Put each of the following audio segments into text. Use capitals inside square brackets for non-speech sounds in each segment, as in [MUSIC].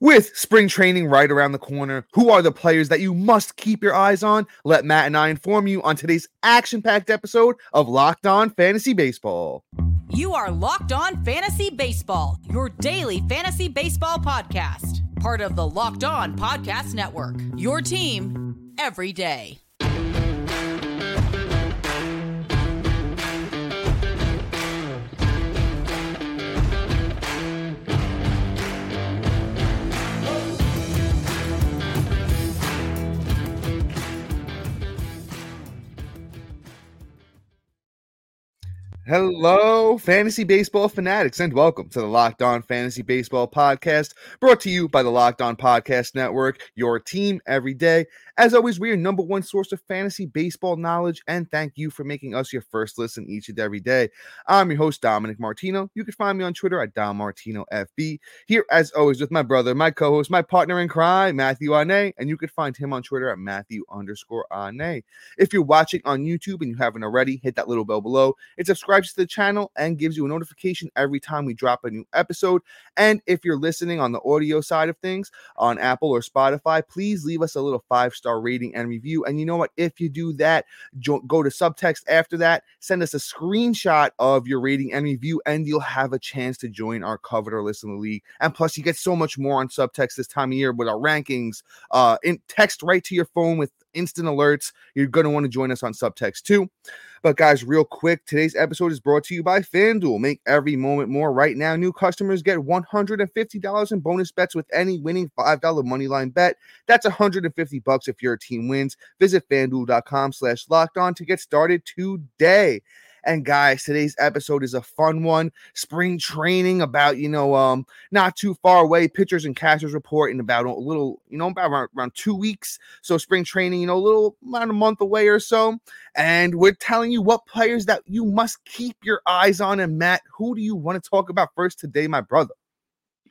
With spring training right around the corner, who are the players that you must keep your eyes on? Let Matt and I inform you on today's action packed episode of Locked On Fantasy Baseball. You are Locked On Fantasy Baseball, your daily fantasy baseball podcast, part of the Locked On Podcast Network. Your team every day. Hello, fantasy baseball fanatics, and welcome to the Locked On Fantasy Baseball Podcast, brought to you by the Locked On Podcast Network, your team every day. As always, we are your number one source of fantasy baseball knowledge, and thank you for making us your first listen each and every day. I'm your host, Dominic Martino. You can find me on Twitter at Dom Martino FB. Here, as always, with my brother, my co-host, my partner in crime, Matthew Ane, and you can find him on Twitter at Matthew underscore Ane. If you're watching on YouTube and you haven't already, hit that little bell below. It subscribes to the channel and gives you a notification every time we drop a new episode. And if you're listening on the audio side of things on Apple or Spotify, please leave us a little five star rating and review. And you know what? If you do that, go to subtext after that, send us a screenshot of your rating and review, and you'll have a chance to join our covered list in the league. And plus, you get so much more on subtext this time of year with our rankings, uh, in text right to your phone with instant alerts. You're going to want to join us on subtext too. But guys, real quick, today's episode is brought to you by FanDuel. Make every moment more right now. New customers get $150 in bonus bets with any winning $5 moneyline bet. That's 150 bucks if your team wins. Visit fanduel.com slash locked on to get started today. And guys, today's episode is a fun one. Spring training about, you know, um, not too far away. Pitchers and catchers report in about a little, you know, about around, around two weeks. So spring training, you know, a little about a month away or so. And we're telling you what players that you must keep your eyes on. And Matt, who do you want to talk about first today, my brother?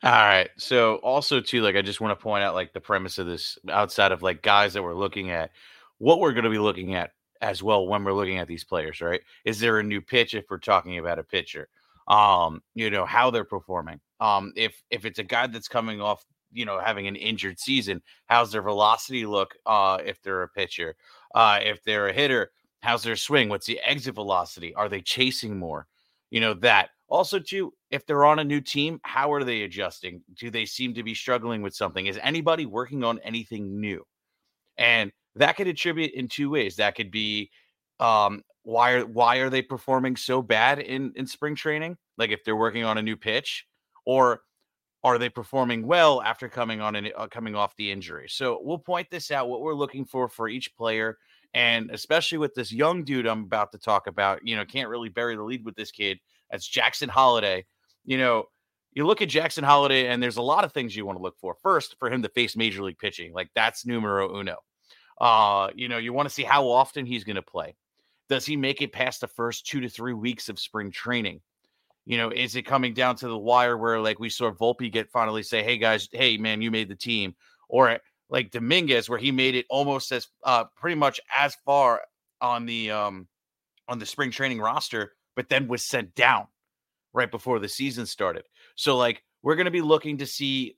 All right. So also too, like I just want to point out like the premise of this outside of like guys that we're looking at, what we're going to be looking at as well when we're looking at these players, right? Is there a new pitch if we're talking about a pitcher? Um, you know, how they're performing. Um, if if it's a guy that's coming off, you know, having an injured season, how's their velocity look uh if they're a pitcher? Uh if they're a hitter, how's their swing? What's the exit velocity? Are they chasing more? You know, that. Also, too, if they're on a new team, how are they adjusting? Do they seem to be struggling with something? Is anybody working on anything new? And that could attribute in two ways. That could be um, why are why are they performing so bad in in spring training? Like if they're working on a new pitch, or are they performing well after coming on an, uh, coming off the injury? So we'll point this out. What we're looking for for each player, and especially with this young dude I'm about to talk about. You know, can't really bury the lead with this kid. That's Jackson Holliday. You know, you look at Jackson Holliday, and there's a lot of things you want to look for. First, for him to face major league pitching, like that's numero uno. Uh, you know, you want to see how often he's going to play. Does he make it past the first two to three weeks of spring training? You know, is it coming down to the wire where like we saw Volpe get finally say, "Hey guys, hey man, you made the team," or like Dominguez where he made it almost as uh pretty much as far on the um on the spring training roster, but then was sent down right before the season started. So like we're going to be looking to see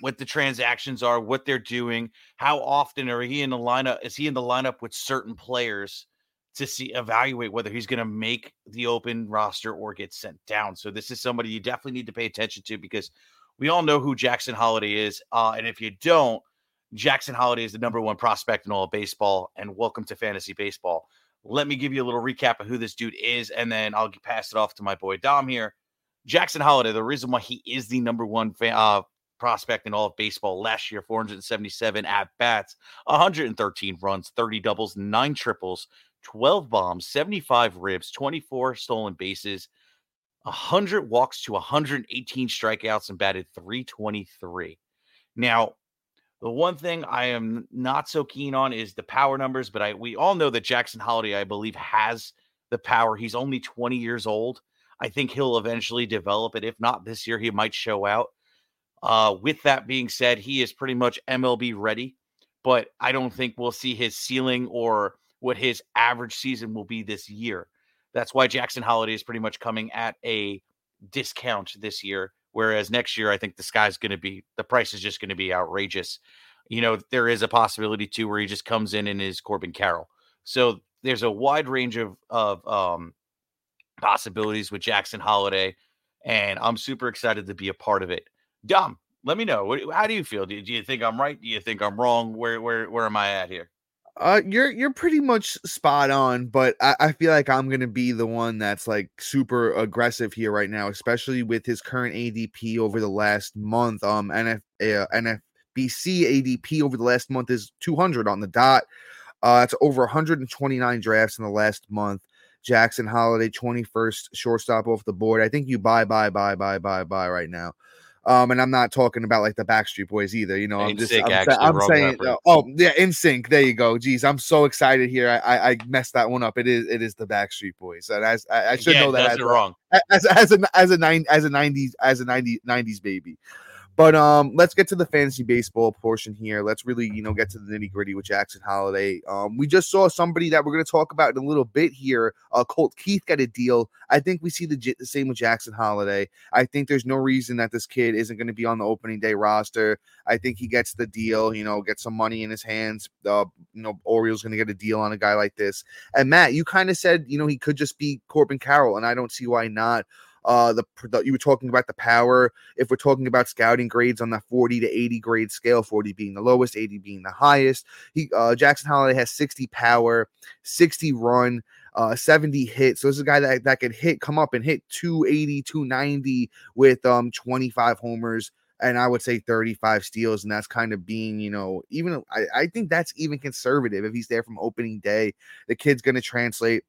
what the transactions are, what they're doing, how often are he in the lineup? Is he in the lineup with certain players to see evaluate whether he's going to make the open roster or get sent down? So this is somebody you definitely need to pay attention to because we all know who Jackson Holliday is, uh, and if you don't, Jackson Holliday is the number one prospect in all of baseball. And welcome to fantasy baseball. Let me give you a little recap of who this dude is, and then I'll pass it off to my boy Dom here. Jackson Holliday, the reason why he is the number one fan, uh, prospect in all of baseball last year 477 at bats, 113 runs, 30 doubles, nine triples, 12 bombs, 75 ribs, 24 stolen bases, 100 walks to 118 strikeouts, and batted 323. Now, the one thing I am not so keen on is the power numbers, but I we all know that Jackson Holliday, I believe, has the power. He's only 20 years old. I think he'll eventually develop it. If not this year, he might show out. Uh, with that being said, he is pretty much MLB ready, but I don't think we'll see his ceiling or what his average season will be this year. That's why Jackson Holliday is pretty much coming at a discount this year Whereas next year, I think the sky's going to be the price is just going to be outrageous. You know, there is a possibility too where he just comes in and is Corbin Carroll. So there's a wide range of of um, possibilities with Jackson Holliday, and I'm super excited to be a part of it. Dom, let me know. How do you feel? Do, do you think I'm right? Do you think I'm wrong? Where where where am I at here? Uh, you're you're pretty much spot on, but I, I feel like I'm gonna be the one that's like super aggressive here right now, especially with his current ADP over the last month. Um, NF uh, NFBC ADP over the last month is 200 on the dot. Uh, it's over 129 drafts in the last month. Jackson Holliday, 21st shortstop off the board. I think you buy, buy, buy, buy, buy, buy right now. Um, and I'm not talking about like the Backstreet Boys either. You know, I'm just I'm, actually, I'm saying, uh, oh yeah, in sync. There you go. Jeez, I'm so excited here. I, I I messed that one up. It is it is the Backstreet Boys. And as I, I should Again, know that as wrong. as as a as a nine as a 90s as a 90 90s baby. But um, let's get to the fantasy baseball portion here. Let's really, you know, get to the nitty gritty with Jackson Holliday. Um, we just saw somebody that we're going to talk about in a little bit here. Uh, Colt Keith got a deal. I think we see the, j- the same with Jackson Holliday. I think there's no reason that this kid isn't going to be on the opening day roster. I think he gets the deal. You know, get some money in his hands. Uh, you know, Orioles going to get a deal on a guy like this. And Matt, you kind of said, you know, he could just be Corbin Carroll, and I don't see why not. Uh, the, the you were talking about the power. If we're talking about scouting grades on that 40 to 80 grade scale, 40 being the lowest, 80 being the highest, he uh, Jackson Holliday has 60 power, 60 run, uh 70 hit. So this is a guy that that could hit, come up and hit 280, 290 with um 25 homers and I would say 35 steals, and that's kind of being, you know, even I, I think that's even conservative if he's there from opening day. The kid's gonna translate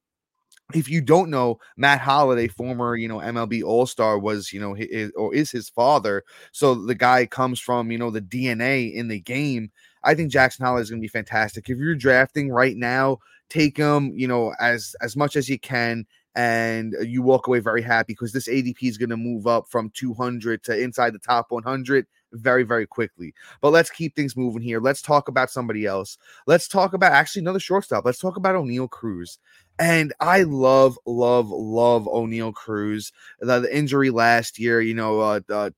if you don't know, Matt Holliday, former you know MLB All Star, was you know his, or is his father. So the guy comes from you know the DNA in the game. I think Jackson Holliday is going to be fantastic. If you're drafting right now, take him you know as as much as you can, and uh, you walk away very happy because this ADP is going to move up from 200 to inside the top 100 very very quickly. But let's keep things moving here. Let's talk about somebody else. Let's talk about actually another shortstop. Let's talk about Oneil Cruz. And I love, love, love Oneil Cruz. The, the injury last year, you know, uh, uh,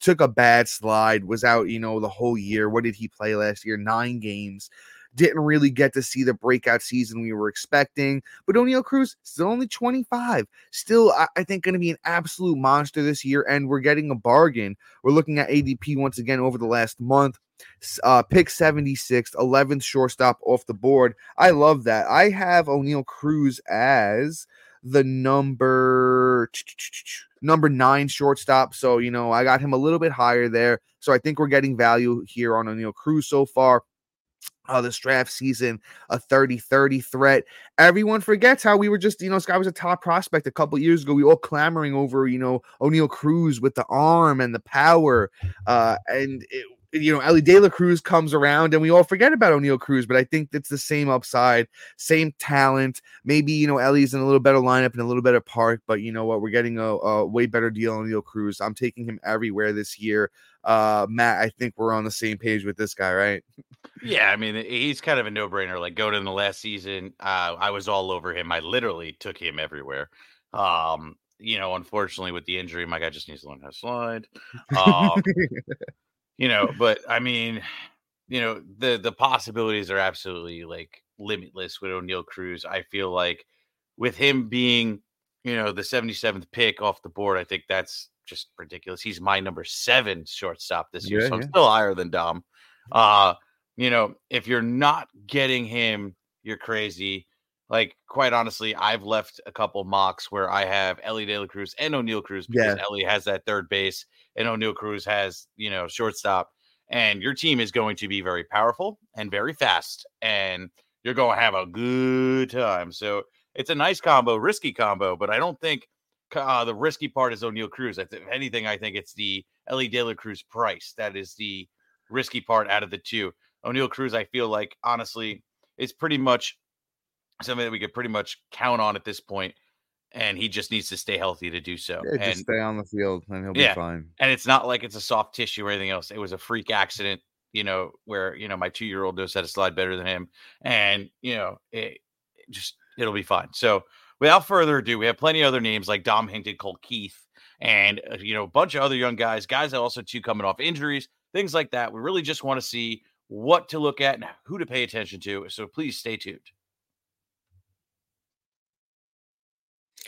took a bad slide, was out, you know, the whole year. What did he play last year? Nine games. Didn't really get to see the breakout season we were expecting. But Oneil Cruz, still only 25. Still, I, I think, going to be an absolute monster this year. And we're getting a bargain. We're looking at ADP once again over the last month. Uh, pick 76th, 11th shortstop off the board. I love that. I have Oneil Cruz as the number number nine shortstop. So, you know, I got him a little bit higher there. So I think we're getting value here on Oneil Cruz so far. Uh, this draft season, a 30 30 threat. Everyone forgets how we were just, you know, guy was a top prospect a couple years ago. We all clamoring over, you know, Oneil Cruz with the arm and the power. Uh, and it, you know, Elly De La Cruz comes around and we all forget about Oneil Cruz, but I think it's the same upside, same talent. Maybe, you know, Elly's in a little better lineup and a little better park, but you know what? We're getting a, a way better deal on Oneil Cruz. I'm taking him everywhere this year. Uh, Matt, I think we're on the same page with this guy, right? Yeah, I mean, he's kind of a no-brainer. Like going in the last season, uh, I was all over him. I literally took him everywhere. Um, you know, unfortunately, with the injury, my guy just needs to learn how to slide. [LAUGHS] Um, you know, [LAUGHS] but I mean, you know, the the possibilities are absolutely like limitless with Oneil Cruz. I feel like with him being, you know, the 77th pick off the board, I think that's just ridiculous. He's my number seven shortstop this year, Yeah, so I'm yeah. still higher than Dom. Uh, you know, if you're not getting him, you're crazy. Like, quite honestly, I've left a couple mocks where I have Elly De La Cruz and Oneil Cruz because Yeah. Elly has that third base and Oneil Cruz has, you know, shortstop. And your team is going to be very powerful and very fast, and you're going to have a good time. So it's a nice combo, risky combo, but I don't think uh, the risky part is Oneil Cruz. If anything, I think it's the Elly De La Cruz price that is the risky part out of the two. Oneil Cruz, I feel like honestly, is pretty much something that we could pretty much count on at this point, and he just needs to stay healthy to do so. Yeah, and just stay on the field and he'll Yeah. be fine. and it's not like it's a soft tissue or anything else. It was a freak accident, you know, where you know my two year old knows how to slide better than him, and you know, it, it just it'll be fine. So without further ado, we have plenty of other names like Dom hinted, Colt Keith. and uh, you know a bunch of other young guys, guys that also too coming off injuries, things like that. We really just want to see what to look at and who to pay attention to. So please stay tuned.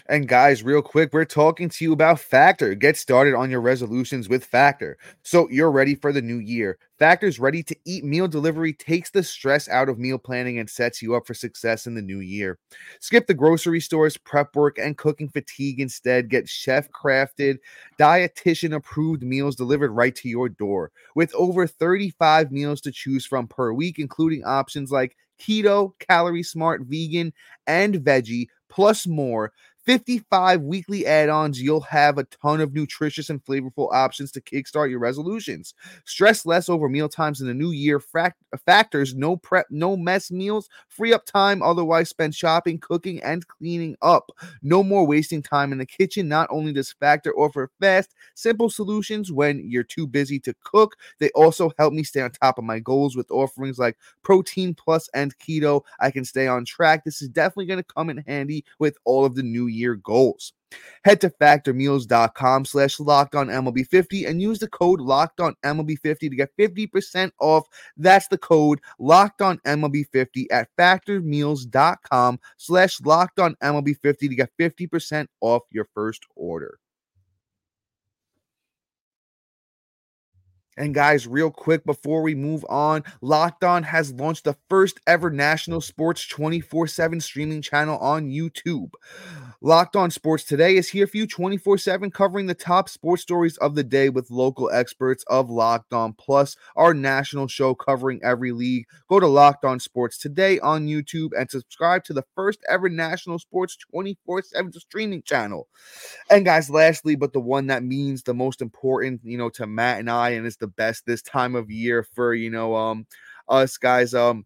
And guys, real quick, we're talking to you about Factor. Get started on your resolutions with Factor. So you're ready for the new year. Factor's ready to eat meal delivery takes the stress out of meal planning and sets you up for success in the new year. Skip the grocery stores, prep work, and cooking fatigue instead. Get chef crafted, dietitian approved meals delivered right to your door. With over 35 meals to choose from per week, including options like keto, calorie smart, vegan, and veggie, plus more. 55 weekly add ons, you'll have a ton of nutritious and flavorful options to kickstart your resolutions. Stress less over meal times in the new year. Fact- factors no prep, no mess meals, free up time otherwise spent shopping, cooking, and cleaning up. No more wasting time in the kitchen. Not only does Factor offer fast, simple solutions when you're too busy to cook, they also help me stay on top of my goals with offerings like Protein Plus and Keto. I can stay on track. This is definitely going to come in handy with all of the new year goals. Head to factormeals.com slash locked on MLB50 and use the code locked on MLB50 to get 50% off. That's the code locked on MLB50 at factormeals.com slash locked on MLB50 to get 50% off your first order. And guys, real quick before we move on, Locked On has launched the first ever national sports 24 7 streaming channel on YouTube. Locked On Sports Today is here for you 24 7, covering the top sports stories of the day with local experts of Locked On, plus our national show covering every league. Go to Locked On Sports Today on YouTube and subscribe to the first ever national sports 24 7 streaming channel. And guys, lastly, but the one that means the most important, you know, to Matt and I, and it's the best this time of year for, you know, um, us guys. Um,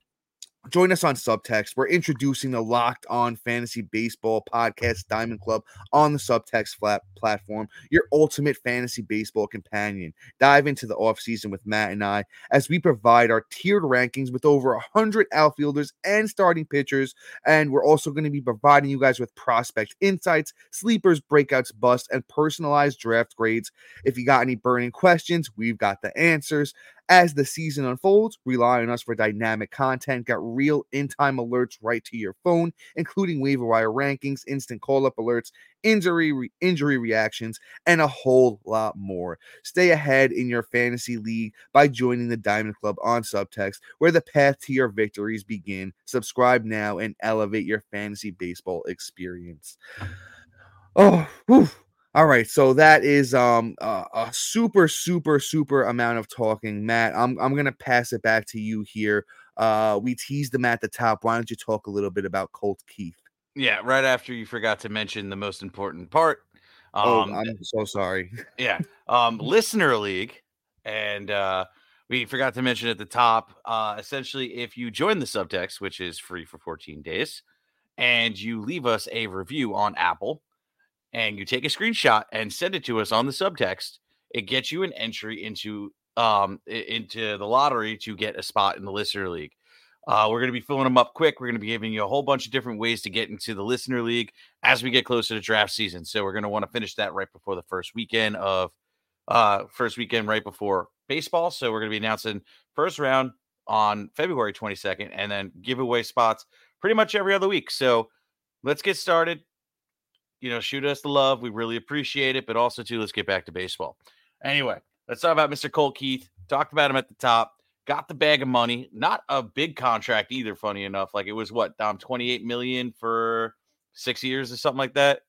Join us on Subtext. We're introducing the Locked On Fantasy Baseball Podcast Diamond Club on the Subtext flat platform, your ultimate fantasy baseball companion. Dive into the offseason with Matt and I as we provide our tiered rankings with over 100 outfielders and starting pitchers. And we're also going to be providing you guys with prospect insights, sleepers, breakouts, busts, and personalized draft grades. If you got any burning questions, we've got the answers. As the season unfolds, rely on us for dynamic content. Got real in time alerts right to your phone, including waiver wire rankings, instant call up alerts, injury re- injury reactions, and a whole lot more. Stay ahead in your fantasy league by joining the Diamond Club on Subtext, where the path to your victories begin. Subscribe now and elevate your fantasy baseball experience. [SIGHS] Oh, whew. All right, so that is um uh, a super super super amount of talking, Matt. I'm I'm gonna pass it back to you here. Uh, we teased them at the top. Why don't you talk a little bit about Colt Keith? Yeah, right after you forgot to mention the most important part. Oh, Um, I'm so sorry. [LAUGHS] yeah, um, listener league, and uh, we forgot to mention at the top. Uh, essentially, if you join the subtext, which is free for 14 days, and you leave us a review on Apple, and you take a screenshot and send it to us on the subtext, it gets you an entry into um into the lottery to get a spot in the listener league. Uh, we're going to be filling them up quick. We're going to be giving you a whole bunch of different ways to get into the listener league as we get closer to draft season. So we're going to want to finish that right before the first weekend of uh first weekend right before baseball. So we're going to be announcing first round on February 22nd and then giveaway spots pretty much every other week. So let's get started. You know, shoot us the love. We really appreciate it. But also, too, let's get back to baseball. Anyway, let's talk about Mr. Colt Keith. Talked about him at the top. Got the bag of money. Not a big contract either, funny enough. Like it was what, Dom, 28 million for six years or something like that.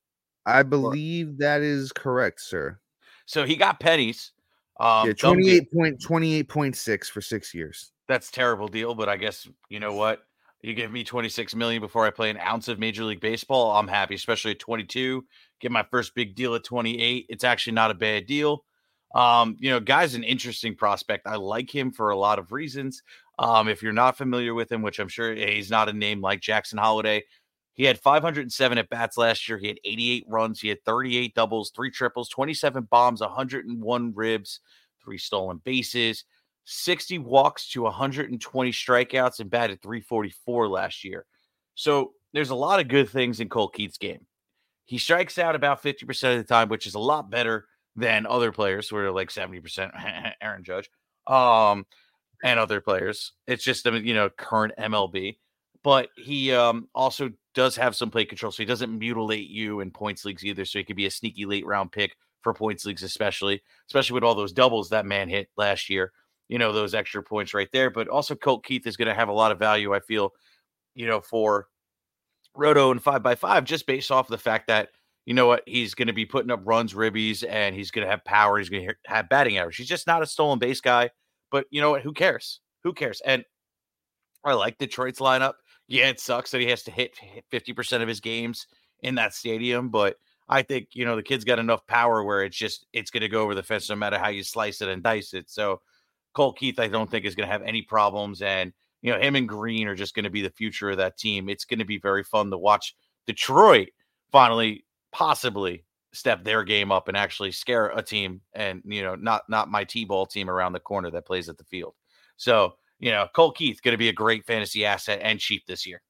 I believe that is correct, sir. So he got pennies. Um, yeah, 28 point 28.6 for six years. that's terrible deal, but I guess you know what? You give me 26 million before I play an ounce of Major League Baseball. I'm happy, especially at 22. Get my first big deal at 28. It's actually not a bad deal. Um, you know, guy's an interesting prospect. I like him for a lot of reasons. Um, if you're not familiar with him, which I'm sure he's not a name like Jackson Holliday, he had 507 at bats last year. He had 88 runs. He had 38 doubles, three triples, 27 bombs, 101 ribs, three stolen bases. 60 walks to 120 strikeouts and batted 344 last year. So there's a lot of good things in Colt Keith's game. He strikes out about 50% of the time, which is a lot better than other players who are like 70% [LAUGHS] Aaron Judge. Um, and other players. It's just a you know current MLB, but he um also does have some play control, so he doesn't mutilate you in points leagues either. So he could be a sneaky late round pick for points leagues, especially especially with all those doubles that man hit last year. You know those extra points right there. But also Colt Keith is going to have a lot of value. I feel, you know, for Roto and five by five, just based off the fact that you know what he's going to be putting up runs, ribbies, and he's going to have power. He's going to have batting average. He's just not a stolen base guy. But you know what? Who cares? Who cares? And I like Detroit's lineup. Yeah, it sucks that he has to hit 50% of his games in that stadium, but I think, you know, the kid's got enough power where it's just it's going to go over the fence no matter how you slice it and dice it. So Colt Keith, I don't think is going to have any problems. And, you know, him and Greene are just going to be the future of that team. It's going to be very fun to watch Detroit finally, possibly step their game up and actually scare a team and you know not not my t-ball team around the corner that plays at the field so you know Colt Keith going to be a great fantasy asset and cheap this year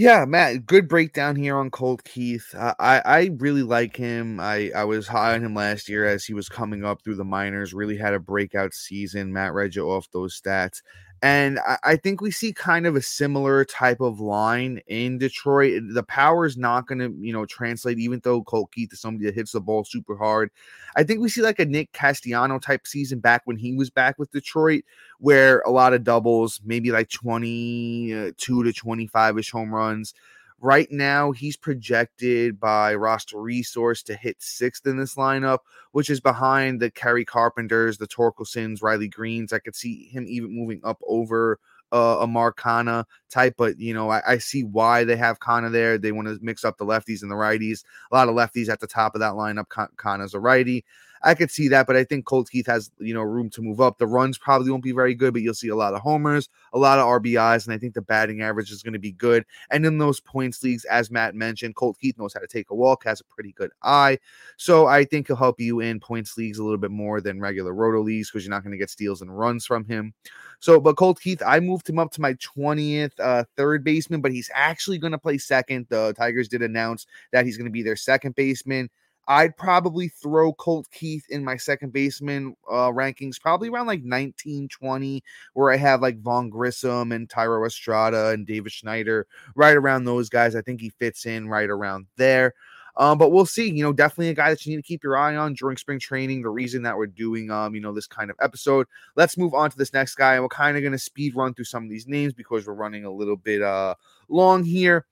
yeah, Matt, good breakdown here on Colt Keith. Uh, I I really like him. I I was high on him last year as he was coming up through the minors. Really had a breakout season. Matt read you off those stats, and I, I, think we see kind of a similar type of line in Detroit. The power is not going to, you know, translate, even though Colt Keith is somebody that hits the ball super hard. I think we see like a Nick Castellano type season back when he was back with Detroit, where a lot of doubles, maybe like 22 uh, to 25 ish home runs. Right now, he's projected by roster resource to hit sixth in this lineup, which is behind the Kerry Carpenters, the Torkelsons, Riley Greenes. I could see him even moving up over uh, a Mark Canha type, but you know, I, I, see why they have Canha there. They want to mix up the lefties and the righties. A lot of lefties at the top of that lineup. Canha's a righty. I could see that, but I think Colt Keith has you know room to move up. The runs probably won't be very good, but you'll see a lot of homers, a lot of RBIs, and I think the batting average is going to be good. And in those points leagues, as Matt mentioned, Colt Keith knows how to take a walk, has a pretty good eye, so I think he'll help you in points leagues a little bit more than regular roto leagues because you're not going to get steals and runs from him. So, but Colt Keith, I moved him up to my 20th uh, third baseman, but he's actually going to play second. The Tigers did announce that he's going to be their second baseman. I'd probably throw Colt Keith in my second baseman uh, rankings, probably around like 19, 20, where I have like Vaughn Grissom and Thairo Estrada and David Schneider, right around those guys. I think he fits in right around there. Um, but we'll see. You know, definitely a guy that you need to keep your eye on during spring training. The reason that we're doing, um, you know, this kind of episode. Let's move on to this next guy, and we're kind of going to speed run through some of these names because we're running a little bit uh long here.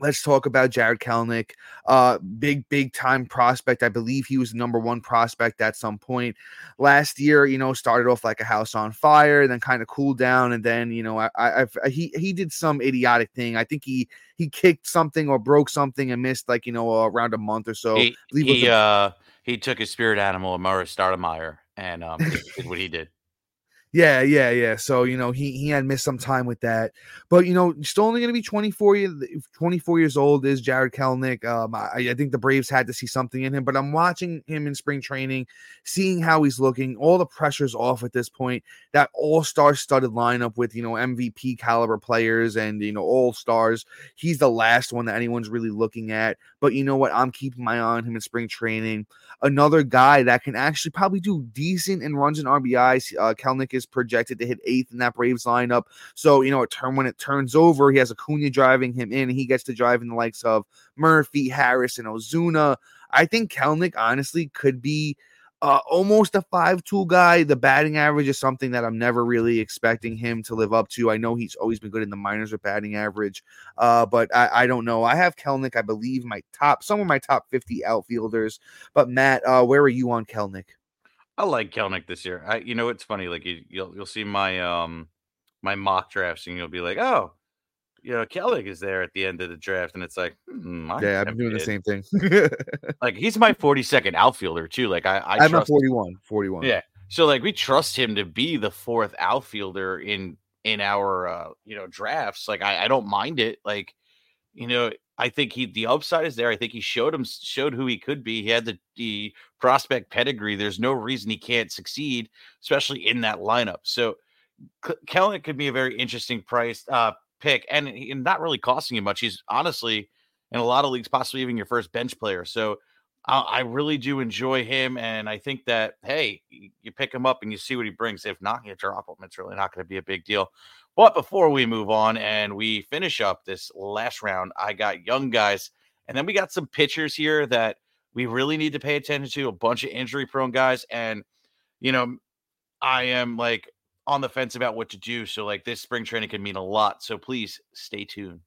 Let's talk about Jarred Kelenic, uh, big, big time prospect. I believe he was the number one prospect at some point last year. You know, started off like a house on fire, then kind of cooled down, and then you know, I, I, I, he he did some idiotic thing. I think he he kicked something or broke something and missed like you know around a month or so. He he, a- uh, he took his spirit animal, Amar'e Stoudemire, and um, did what he did. Yeah, yeah, yeah. So, you know, he he had missed some time with that. But, you know, still only going to be 24, year, 24 years old is Jarred Kelenic. Um, I, I think the Braves had to see something in him, but I'm watching him in spring training, seeing how he's looking. All the pressure's off at this point. That all-star studded lineup with, you know, MVP caliber players and, you know, all-stars. He's the last one that anyone's really looking at. But you know what? I'm keeping my eye on him in spring training. Another guy that can actually probably do decent and runs in RBIs. Uh, Kelenic is is projected to hit eighth in that Braves lineup. So, you know, a turn when it turns over, he has Acuna driving him in. he gets to drive in the likes of Murphy, Harris, and Ozuna. I think Kelenic honestly could be uh, almost a five-tool guy. The batting average is something that I'm never really expecting him to live up to. I know he's always been good in the minors with batting average, uh, but I, I, don't know. I have Kelenic, I believe, my top, some of my top 50 outfielders. But Matt, uh, where are you on Kelenic? I like Kelenic this year. I, you know, it's funny. Like you, you'll you'll see my um my mock drafts, and you'll be like, oh, you know, Kelenic is there at the end of the draft, and it's like, hmm, yeah, I'm been doing the same thing. like he's my 42nd outfielder too. Like I, I I'm trust, a 41, 41. Yeah, so like we trust him to be the fourth outfielder in in our uh you know drafts. Like I, I don't mind it. Like you know, I think he the upside is there. I think he showed him showed who he could be. He had the, the prospect pedigree. There's no reason he can't succeed, especially in that lineup. So Kelenic could be a very interesting price uh, pick, and, and not really costing you much. He's honestly in a lot of leagues, possibly even your first bench player. So I, I really do enjoy him, and I think that hey, you pick him up and you see what he brings. If not, you drop him. It's really not going to be a big deal. But before we move on and we finish up this last round, I got young guys, and then we got some pitchers here that we really need to pay attention to. A bunch of injury prone guys, and you know, I am like on the fence about what to do. So like this spring training can mean a lot. So please stay tuned.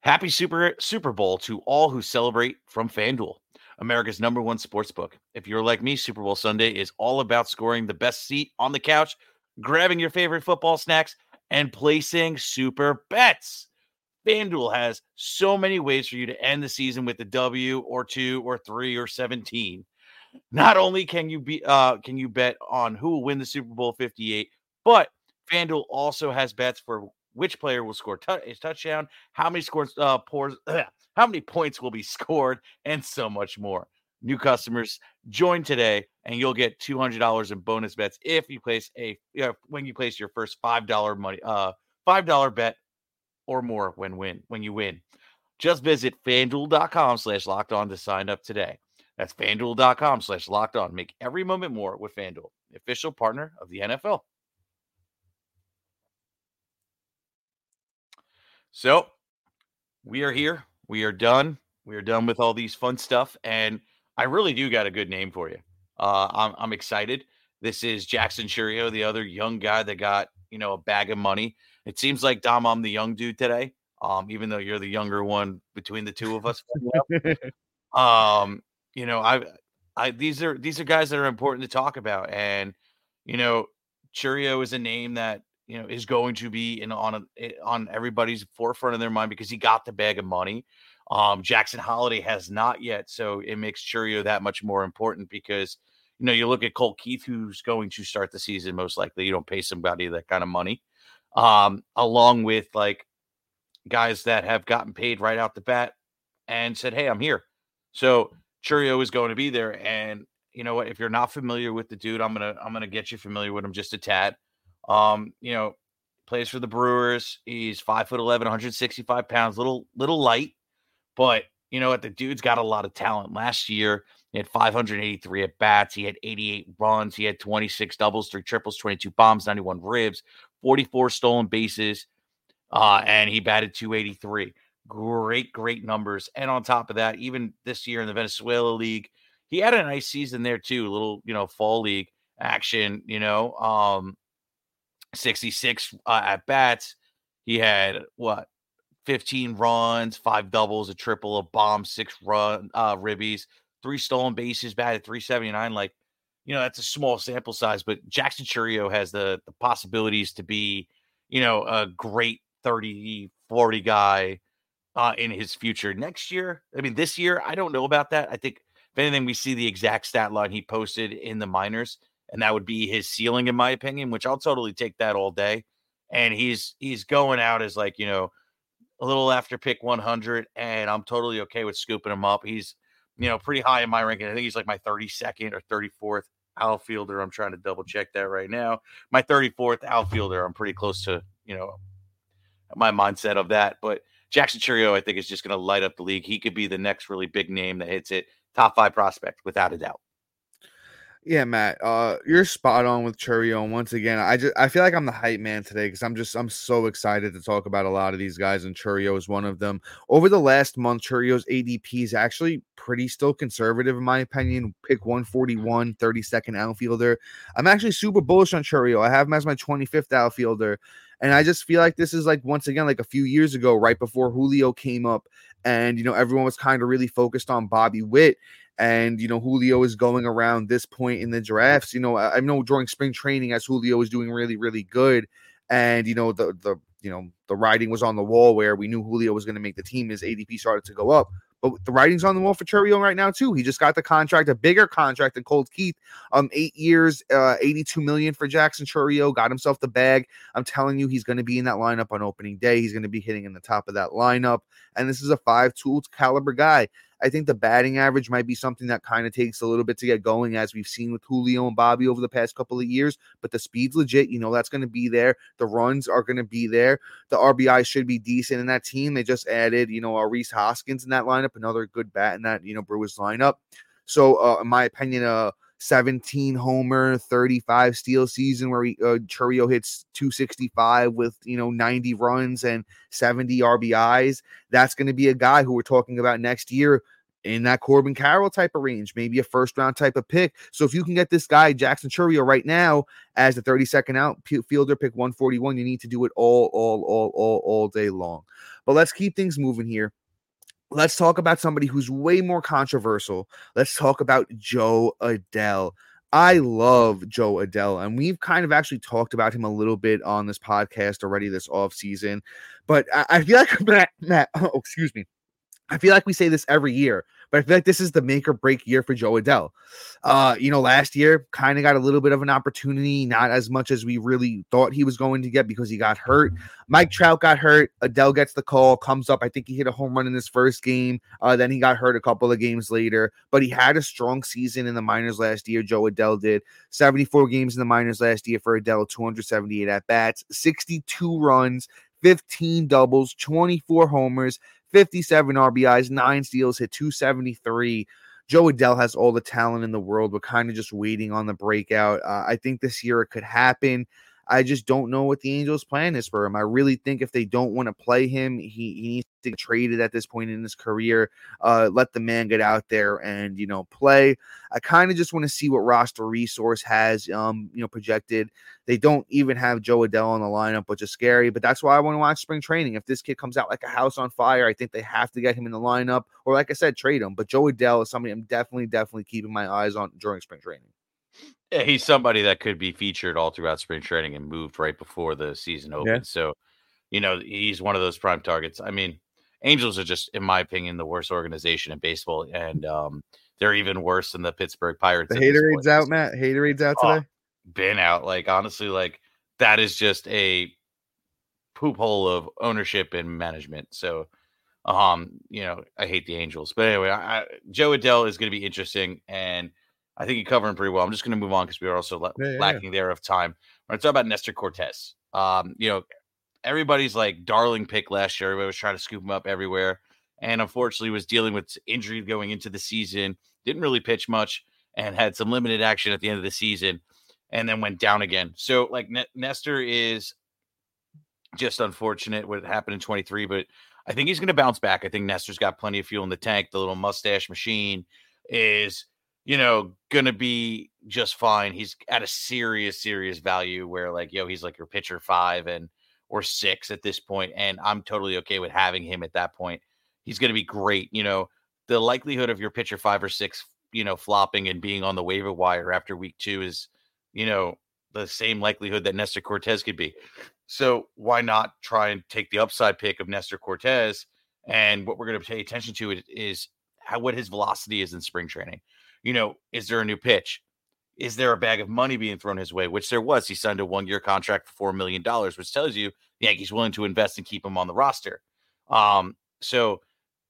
Happy Super Super Bowl to all who celebrate from FanDuel, America's number one sports book. If you're like me, Super Bowl Sunday is all about scoring the best seat on the couch, grabbing your favorite football snacks, and placing super bets. FanDuel has so many ways for you to end the season with a W or two or three or 17. Not only can you be uh can you bet on who will win the Super Bowl 58, but FanDuel also has bets for which player will score t- a touchdown, how many scores uh pours, [CLEARS THROAT] how many points will be [LAUGHS] scored, and so much more. New customers join today, and you'll get two hundred dollars in bonus bets if you place a you know, when you place your first five dollar money uh five dollar bet or more when win when you win. Just visit fanduel.com slash locked on to sign up today. That's fanduel.com slash locked on. Make every moment more with FanDuel, the official partner of the NFL. So we are here. We are done. We are done with all these fun stuff. And I really do got a good name for you. Uh, I'm, I'm excited. This is Jackson Chourio, the other young guy that got, you know, a bag of money. It seems like Dom, I'm the young dude today. Um, even though you're the younger one between the two of us. [LAUGHS] [LAUGHS] um, you know, I, I these are these are guys that are important to talk about, and you know, Chourio is a name that you know is going to be in on a, eh, on everybody's forefront of their mind because he got the bag of money. Um, Jackson Holliday has not yet, so it makes Chourio that much more important because you know you look at Colt Keith, who's going to start the season most likely. You don't pay somebody that kind of money, um, along with like guys that have gotten paid right out the bat and said, "Hey, I'm here." So Chourio is going to be there, and you know what? If you're not familiar with the dude, I'm gonna I'm gonna get you familiar with him just a tad. Um, you know, plays for the Brewers. He's five foot 11, 165 pounds, little, little light, but you know what? The dude's got a lot of talent. Last year, he had 583 at bats. He had 88 runs. He had 26 doubles, three triples, 22 bombs, 91 ribs, 44 stolen bases, uh, and he batted 283. Great, great numbers. And on top of that, even this year in the Venezuela League, he had a nice season there too. A little, you know, fall league action. You know, um, 66 uh, at bats. He had what 15 runs, five doubles, a triple, a bomb, six run uh ribbies, three stolen bases, batted 379. Like, you know, that's a small sample size, but Jackson Chourio has the the possibilities to be, you know, a great 30, 40 guy uh in his future next year. I mean, this year, I don't know about that. I think if anything, we see the exact stat line he posted in the minors and that would be his ceiling, in my opinion. Which I'll totally take that all day. And he's he's going out as like you know a little after pick 100, and I'm totally okay with scooping him up. He's you know pretty high in my ranking. I think he's like my 32nd or 34th outfielder. I'm trying to double check that right now. My 34th outfielder. I'm pretty close to you know my mindset of that, but. Jackson Chourio, I think, is just going to light up the league. He could be the next really big name that hits it. Top five prospect, without a doubt. Yeah, Matt, uh, you're spot on with Chourio. And once again, I just I feel like I'm the hype man today because I'm just I'm so excited to talk about a lot of these guys, and Chourio is one of them. Over the last month, Chourio's ADP is actually pretty still conservative in my opinion. Pick 141, 32nd outfielder. I'm actually super bullish on Chourio. I have him as my 25th outfielder. And I just feel like this is like once again, like a few years ago, right before Julio came up, and you know, everyone was kind of really focused on Bobby Witt and you know Julio is going around this point in the drafts. You know, I, I know during spring training as Julio was doing really really good, and you know the the you know the writing was on the wall where we knew Julio was going to make the team. His ADP started to go up. But the writing's on the wall for Chourio right now too. He just got the contract, a bigger contract than Colt Keith. Um, eight years, uh, 82 million for Jackson Chourio. Got himself the bag. I'm telling you, he's going to be in that lineup on opening day. He's going to be hitting in the top of that lineup. And this is a five tool caliber guy. I think the batting average might be something that kind of takes a little bit to get going, as we've seen with Julio and Bobby over the past couple of years. But the speed's legit. You know, that's going to be there. The runs are going to be there. The RBI should be decent in that team. They just added, you know, uh, Rhys Hoskins in that lineup, another good bat in that, you know, Brewers lineup. So, uh, in my opinion, uh, 17 homer, 35 steal season where he, uh, Chourio hits 265 with, you know, 90 runs and 70 RBIs. That's going to be a guy who we're talking about next year in that Corbin Carroll type of range, maybe a first round type of pick. So if you can get this guy, Jackson Chourio, right now as the 32nd out fielder, pick 141, you need to do it all, all, all, all, all day long. But let's keep things moving here let's talk about somebody who's way more controversial. Let's talk about Jo Adell. I love Jo Adell, and we've kind of actually talked about him a little bit on this podcast already this off season. But I, I feel like [LAUGHS] Matt, Matt, oh, excuse me, I feel like we say this every year, but I feel like this is the make or break year for Jo Adell. Uh, you know, last year kind of got a little bit of an opportunity, not as much as we really thought he was going to get because he got hurt. Mike Trout got hurt. Adell gets the call, comes up. I think he hit a home run in his first game. Uh, then he got hurt a couple of games later, but he had a strong season in the minors last year. Jo Adell did 74 games in the minors last year for Adell, 278 at bats, 62 runs, 15 doubles, 24 homers, 57 RBIs, nine steals, hit 273. Jo Adell has all the talent in the world. We're kind of just waiting on the breakout. Uh, I think this year it could happen. I just don't know what the Angels' plan is for him. I really think if they don't want to play him, he, he needs to get traded at this point in his career. Uh, let the man get out there and you know play. I kind of just want to see what roster resource has um you know projected. They don't even have Jo Adell on the lineup, which is scary. But that's why I want to watch spring training. If this kid comes out like a house on fire, I think they have to get him in the lineup, or like I said, trade him. But Jo Adell is somebody I'm definitely definitely keeping my eyes on during spring training. Yeah, he's somebody that could be featured all throughout spring training and moved right before the season opens. Yeah. So, you know, he's one of those prime targets. I mean, Angels are just, in my opinion, the worst organization in baseball, and um, they're even worse than the Pittsburgh Pirates. The haterades out, Matt. Haterades out oh, today. Oh, been out. Like honestly, like that is just a poop hole of ownership and management. So, um, you know, I hate the Angels, but anyway, I, I, Jo Adell is going to be interesting and I think you covered him pretty well. I'm just going to move on because we are also la- yeah, yeah, lacking yeah. there of time. We're going to talk about Nestor Cortes. Um, you know, everybody's like darling pick last year. Everybody was trying to scoop him up everywhere, and unfortunately was dealing with injury going into the season. Didn't really pitch much and had some limited action at the end of the season, and then went down again. So like N- Nestor is just unfortunate what happened in 23, but I think he's going to bounce back. I think Nestor's got plenty of fuel in the tank. The little mustache machine is you know, gonna be just fine. He's at a serious, serious value where like, yo, he's like your pitcher five and or six at this point, and I'm totally okay with having him at that point. He's gonna be great. You know, the likelihood of your pitcher five or six, you know, flopping and being on the waiver wire after week two is, you know, the same likelihood that Nestor Cortes could be. So why not try and take the upside pick of Nestor Cortes? And what we're going to pay attention to is how what his velocity is in spring training you know, is there a new pitch? Is there a bag of money being thrown his way? Which there was. He signed a one year contract for $4 million, which tells you the Yankees willing to invest and keep him on the roster. Um, so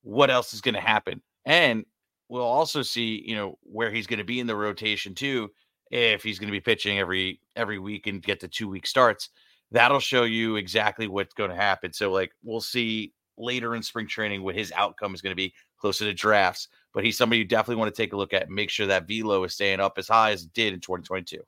what else is going to happen? And we'll also see, you know, where he's going to be in the rotation too. If he's going to be pitching every every week and get the two week starts, that'll show you exactly what's going to happen. So, like, we'll see later in spring training what his outcome is going to be closer to drafts but he's somebody you definitely want to take a look at and make sure that velo is staying up as high as it did in 2022.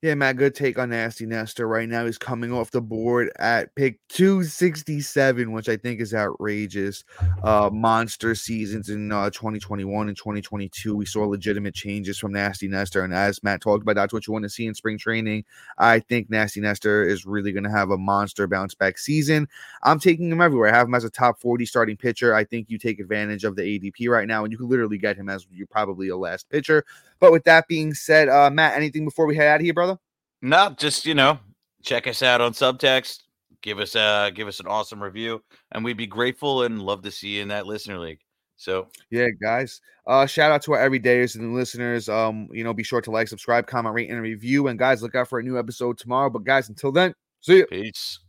Yeah, Matt, good take on Nasty Nestor. Right now, he's coming off the board at pick 267, which I think is outrageous. Uh, monster seasons in uh, 2021 and 2022. We saw legitimate changes from Nasty Nestor. And as Matt talked about, that's what you want to see in spring training. I think Nasty Nestor is really going to have a monster bounce back season. I'm taking him everywhere. I have him as a top 40 starting pitcher. I think you take advantage of the ADP right now, and you can literally get him as you're probably a last pitcher. But with that being said, uh, Matt, anything before we head out of here, brother? No, just you know, check us out on Subtext. Give us uh give us an awesome review, and we'd be grateful and love to see you in that listener league. So yeah, guys. Uh shout out to our everydayers and listeners. Um, you know, be sure to like, subscribe, comment, rate, and review. And guys, look out for a new episode tomorrow. But guys, until then, see you. Peace.